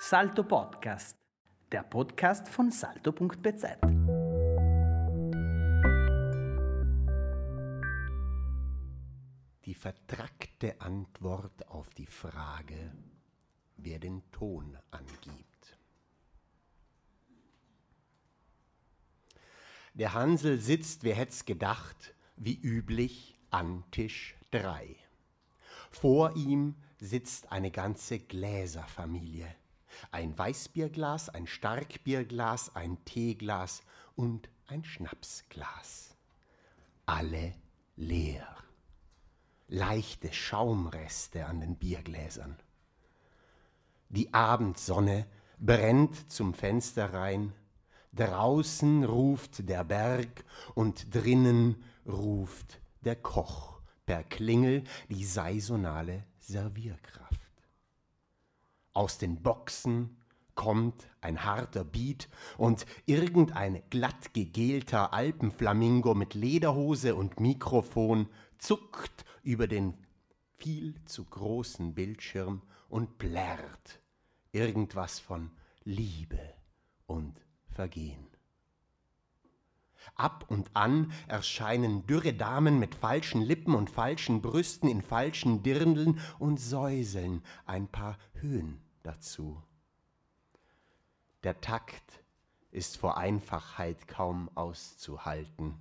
Salto Podcast, der Podcast von salto.bz. Die vertrackte Antwort auf die Frage, wer den Ton angibt. Der Hansel sitzt, wer hätt's gedacht, wie üblich an Tisch drei. Vor ihm sitzt eine ganze Gläserfamilie. Ein Weißbierglas, ein Starkbierglas, ein Teeglas und ein Schnapsglas. Alle leer. Leichte Schaumreste an den Biergläsern. Die Abendsonne brennt zum Fenster rein, draußen ruft der Berg und drinnen ruft der Koch per Klingel die saisonale Servierkraft. Aus den Boxen kommt ein harter Beat und irgendein glatt gegelter Alpenflamingo mit Lederhose und Mikrofon zuckt über den viel zu großen Bildschirm und plärrt irgendwas von Liebe und Vergehen. Ab und an erscheinen dürre Damen mit falschen Lippen und falschen Brüsten in falschen Dirndeln und säuseln ein paar Höhen dazu. Der Takt ist vor Einfachheit kaum auszuhalten.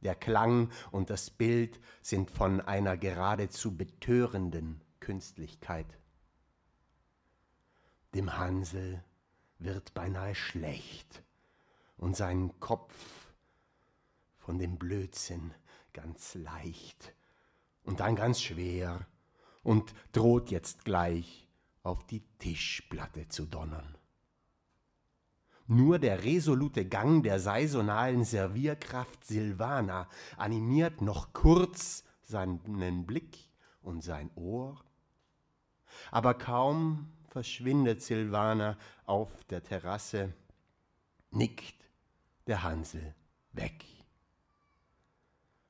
Der Klang und das Bild sind von einer geradezu betörenden Künstlichkeit. Dem Hansel wird beinahe schlecht und sein Kopf von dem Blödsinn ganz leicht und dann ganz schwer und droht jetzt gleich auf die Tischplatte zu donnern. Nur der resolute Gang der saisonalen Servierkraft Silvana animiert noch kurz seinen Blick und sein Ohr. Aber kaum verschwindet Silvana auf der Terrasse, nickt der Hansel weg.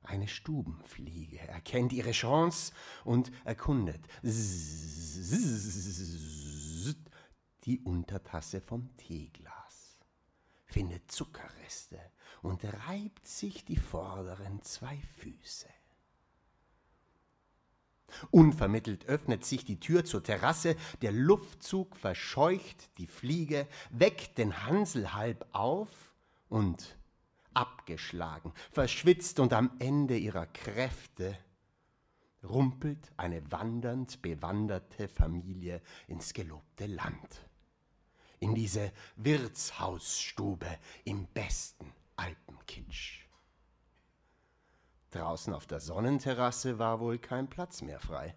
Eine Stubenfliege erkennt ihre Chance und erkundet die Untertasse vom Teeglas, findet Zuckerreste und reibt sich die vorderen zwei Füße. Unvermittelt öffnet sich die Tür zur Terrasse, der Luftzug verscheucht die Fliege, weckt den Hansel halb auf und abgeschlagen, verschwitzt und am Ende ihrer Kräfte rumpelt eine wandernd bewanderte Familie ins gelobte Land, in diese Wirtshausstube im besten Alpenkitsch. Draußen auf der Sonnenterrasse war wohl kein Platz mehr frei.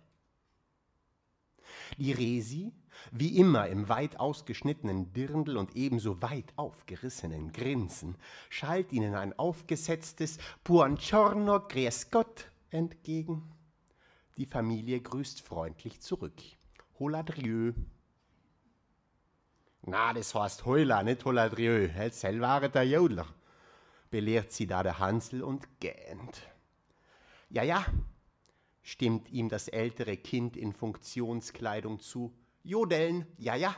Die Resi, wie immer im weit ausgeschnittenen Dirndl und ebenso weit aufgerissenen Grinsen, schalt ihnen ein aufgesetztes Buongiorno, grüß Gott entgegen. Die Familie grüßt freundlich zurück. Holadrieux. Na, das heißt Heula, nicht Holadrieux. Jetzt war der Jodler, belehrt sie da der Hansel und gähnt. Ja, ja, stimmt ihm das ältere Kind in Funktionskleidung zu. Jodeln, ja, ja.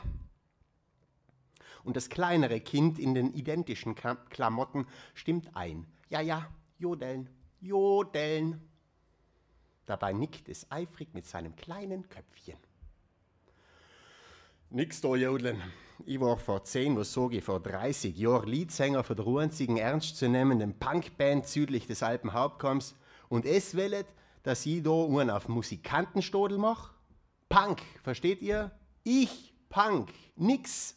Und das kleinere Kind in den identischen Klamotten stimmt ein. Ja, ja, jodeln, jodeln. Dabei nickt es eifrig mit seinem kleinen Köpfchen. Nix da jodeln. Ich war vor 10, was sage ich, vor 30 Jahren Leadsänger von der einzigen ernstzunehmenden Punkband südlich des Alpenhauptkamms und es willet, dass ich da einen auf Musikantenstodel mache. Punk, versteht ihr? Ich, Punk, nix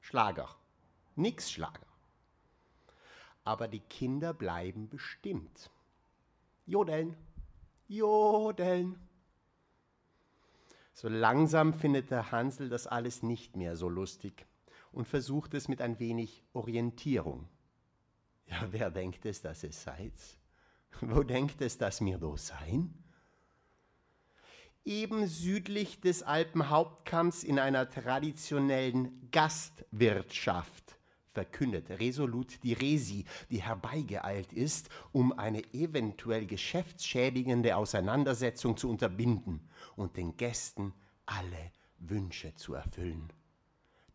Schlager. Nix Schlager. Aber die Kinder bleiben bestimmt. Jodeln, jodeln. So langsam findet der Hansel das alles nicht mehr so lustig und versucht es mit ein wenig Orientierung. Ja, wer denkt es, dass es seid? Wo denkt es, dass wir da sein? Eben südlich des Alpenhauptkamms in einer traditionellen Gastwirtschaft verkündet resolut die Resi, die herbeigeeilt ist, um eine eventuell geschäftsschädigende Auseinandersetzung zu unterbinden und den Gästen alle Wünsche zu erfüllen.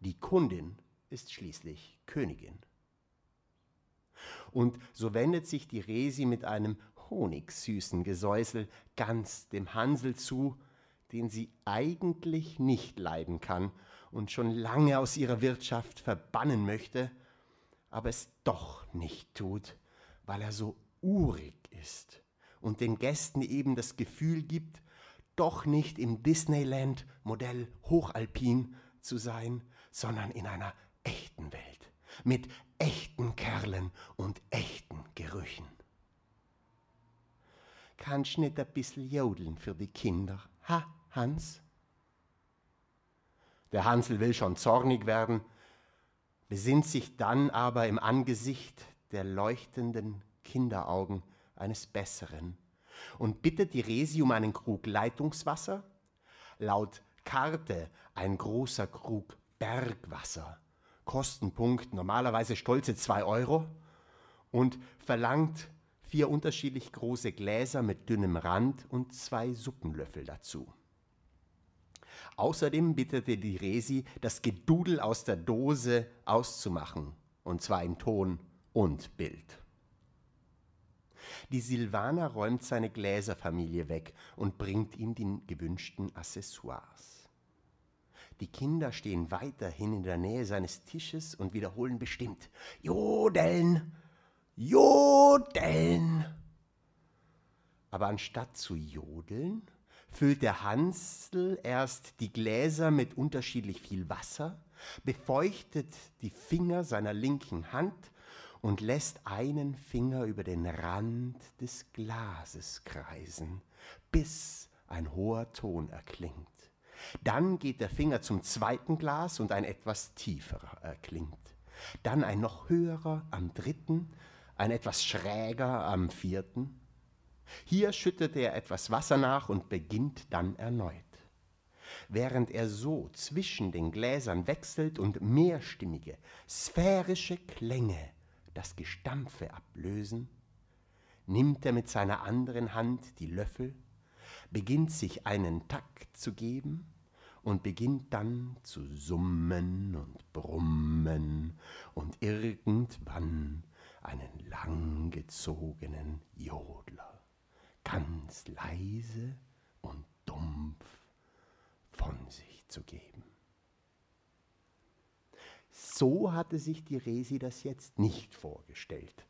Die Kundin ist schließlich Königin. Und so wendet sich die Resi mit einem honigsüßen Gesäusel ganz dem Hansel zu, den sie eigentlich nicht leiden kann und schon lange aus ihrer Wirtschaft verbannen möchte, aber es doch nicht tut, weil er so urig ist und den Gästen eben das Gefühl gibt, doch nicht im Disneyland Modell Hochalpin zu sein, sondern in einer echten Welt mit echten Kerlen und echten Gerüchen. Kannst nicht ein bisschen jodeln für die Kinder, ha, Hans? Der Hansel will schon zornig werden, besinnt sich dann aber im Angesicht der leuchtenden Kinderaugen eines Besseren und bittet die Resi um einen Krug Leitungswasser, laut Karte ein großer Krug Bergwasser, Kostenpunkt normalerweise stolze zwei Euro und verlangt vier unterschiedlich große Gläser mit dünnem Rand und zwei Suppenlöffel dazu. Außerdem bittete die Resi, das Gedudel aus der Dose auszumachen, und zwar in Ton und Bild. Die Silvaner räumt seine Gläserfamilie weg und bringt ihm die gewünschten Accessoires. Die Kinder stehen weiterhin in der Nähe seines Tisches und wiederholen bestimmt Jodeln, Jodeln. Aber anstatt zu jodeln, füllt der Hansel erst die Gläser mit unterschiedlich viel Wasser, befeuchtet die Finger seiner linken Hand und lässt einen Finger über den Rand des Glases kreisen, bis ein hoher Ton erklingt. Dann geht der Finger zum zweiten Glas und ein etwas tieferer erklingt. Dann ein noch höherer am dritten, ein etwas schräger am vierten. Hier schüttet er etwas Wasser nach und beginnt dann erneut. Während er so zwischen den Gläsern wechselt und mehrstimmige, sphärische Klänge das Gestampfe ablösen, nimmt er mit seiner anderen Hand die Löffel, beginnt sich einen Takt zu geben und beginnt dann zu summen und brummen und irgendwann einen langgezogenen Jodler, ganz leise und dumpf von sich zu geben. So hatte sich die Resi das jetzt nicht vorgestellt.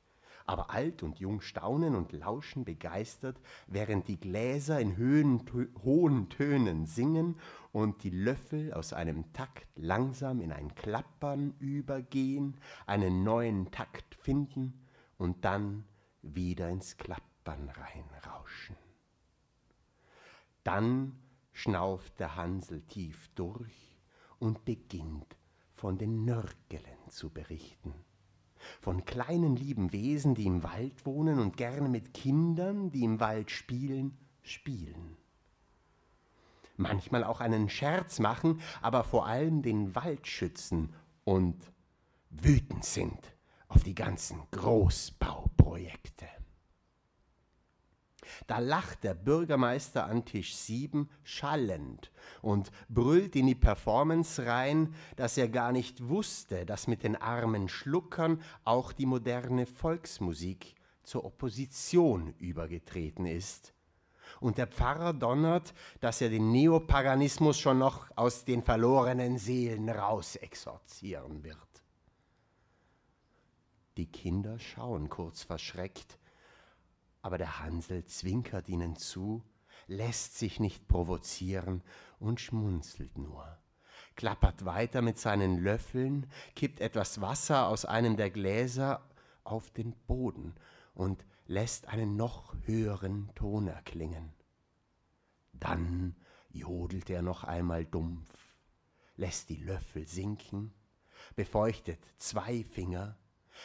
Aber alt und jung staunen und lauschen begeistert, während die Gläser in Höhen, hohen Tönen singen und die Löffel aus einem Takt langsam in ein Klappern übergehen, einen neuen Takt finden und dann wieder ins Klappern reinrauschen. Dann schnauft der Hansel tief durch und beginnt von den Nörgelen zu berichten. Von kleinen lieben Wesen, die im Wald wohnen und gerne mit Kindern, die im Wald spielen, spielen. Manchmal auch einen Scherz machen, aber vor allem den Wald schützen und wütend sind auf die ganzen Großbauprojekte. Da lacht der Bürgermeister an Tisch 7 schallend und brüllt in die Performance rein, dass er gar nicht wusste, dass mit den armen Schluckern auch die moderne Volksmusik zur Opposition übergetreten ist. Und der Pfarrer donnert, dass er den Neopaganismus schon noch aus den verlorenen Seelen rausexorzieren wird. Die Kinder schauen kurz verschreckt, aber der Hansel zwinkert ihnen zu, lässt sich nicht provozieren und schmunzelt nur, klappert weiter mit seinen Löffeln, kippt etwas Wasser aus einem der Gläser auf den Boden und lässt einen noch höheren Ton erklingen. Dann jodelt er noch einmal dumpf, lässt die Löffel sinken, befeuchtet zwei Finger,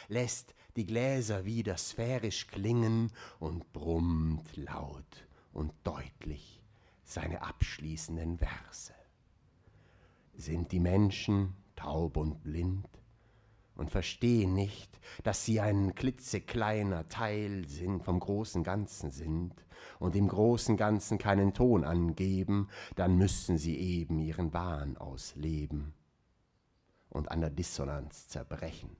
lässt die Gläser wieder sphärisch klingen und brummt laut und deutlich seine abschließenden Verse. Sind die Menschen taub und blind und verstehen nicht, dass sie ein klitzekleiner Teil sind, vom großen Ganzen sind und im großen Ganzen keinen Ton angeben, dann müssen sie eben ihren Wahn ausleben. und an der Dissonanz zerbrechen.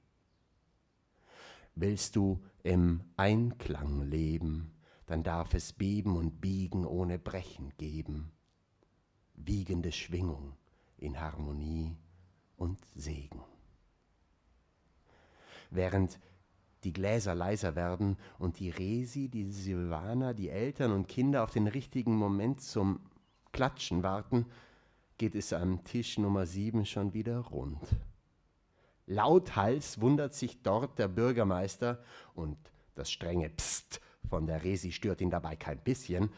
Willst du im Einklang leben, dann darf es Beben und Biegen ohne Brechen geben, wiegende Schwingung in Harmonie und Segen. Während die Gläser leiser werden und die Resi, die Silvaner, die Eltern und Kinder auf den richtigen Moment zum Klatschen warten, geht es am Tisch Nummer 7 schon wieder rund. Lauthals wundert sich dort der Bürgermeister und das strenge Psst von der Resi stört ihn dabei kein bisschen,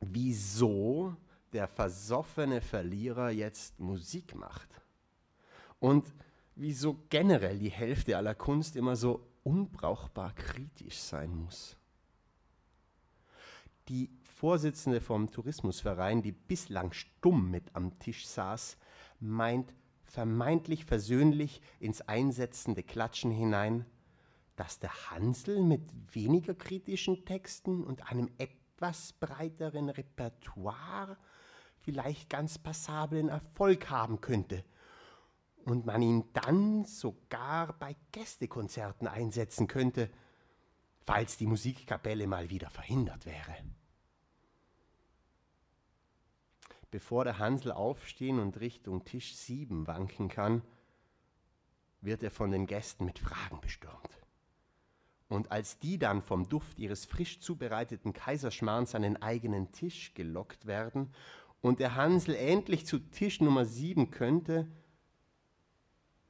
wieso der versoffene Verlierer jetzt Musik macht. Und wieso generell die Hälfte aller Kunst immer so unbrauchbar kritisch sein muss. Die Vorsitzende vom Tourismusverein, die bislang stumm mit am Tisch saß, meint vermeintlich versöhnlich ins einsetzende Klatschen hinein, dass der Hansel mit weniger kritischen Texten und einem etwas breiteren Repertoire vielleicht ganz passablen Erfolg haben könnte und man ihn dann sogar bei Gästekonzerten einsetzen könnte, falls die Musikkapelle mal wieder verhindert wäre. Bevor der Hansel aufstehen und Richtung Tisch 7 wanken kann, wird er von den Gästen mit Fragen bestürmt. Und als die dann vom Duft ihres frisch zubereiteten Kaiserschmarrns an den eigenen Tisch gelockt werden und der Hansel endlich zu Tisch Nummer 7 könnte,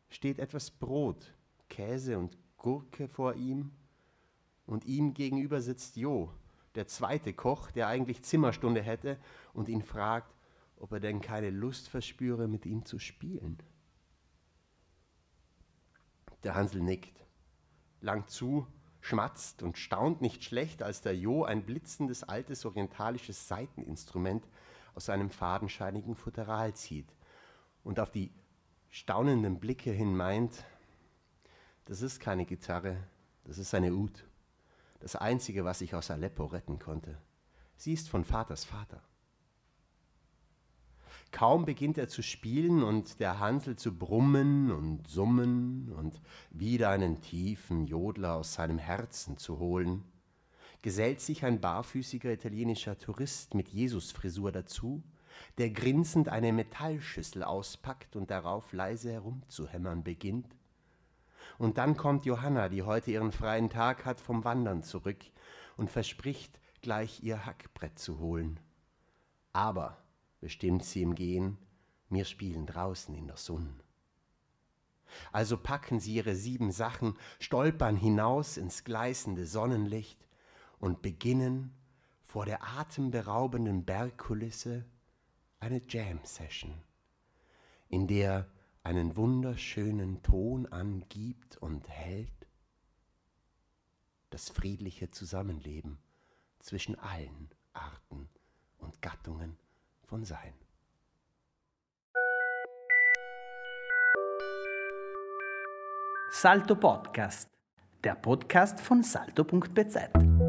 steht etwas Brot, Käse und Gurke vor ihm und ihm gegenüber sitzt Jo, der zweite Koch, der eigentlich Zimmerstunde hätte und ihn fragt, ob er denn keine Lust verspüre, mit ihm zu spielen. Der Hansel nickt, langt zu, schmatzt und staunt nicht schlecht, als der Jo ein blitzendes altes orientalisches Saiteninstrument aus seinem fadenscheinigen Futteral zieht und auf die staunenden Blicke hin meint, das ist keine Gitarre, das ist eine Ud, das einzige, was ich aus Aleppo retten konnte. Sie ist von Vaters Vater. Kaum beginnt er zu spielen und der Hansel zu brummen und summen und wieder einen tiefen Jodler aus seinem Herzen zu holen, gesellt sich ein barfüßiger italienischer Tourist mit Jesusfrisur dazu, der grinsend eine Metallschüssel auspackt und darauf leise herumzuhämmern beginnt. Und dann kommt Johanna, die heute ihren freien Tag hat, vom Wandern zurück und verspricht, gleich ihr Hackbrett zu holen. Aber bestimmt sie im Gehen, mir spielen draußen in der Sonne. Also packen sie ihre sieben Sachen, stolpern hinaus ins gleißende Sonnenlicht und beginnen vor der atemberaubenden Bergkulisse eine Jam-Session, in der einen wunderschönen Ton angibt und hält das friedliche Zusammenleben zwischen allen Arten und Gattungen von Sein. Salto Podcast, der Podcast von salto.bz.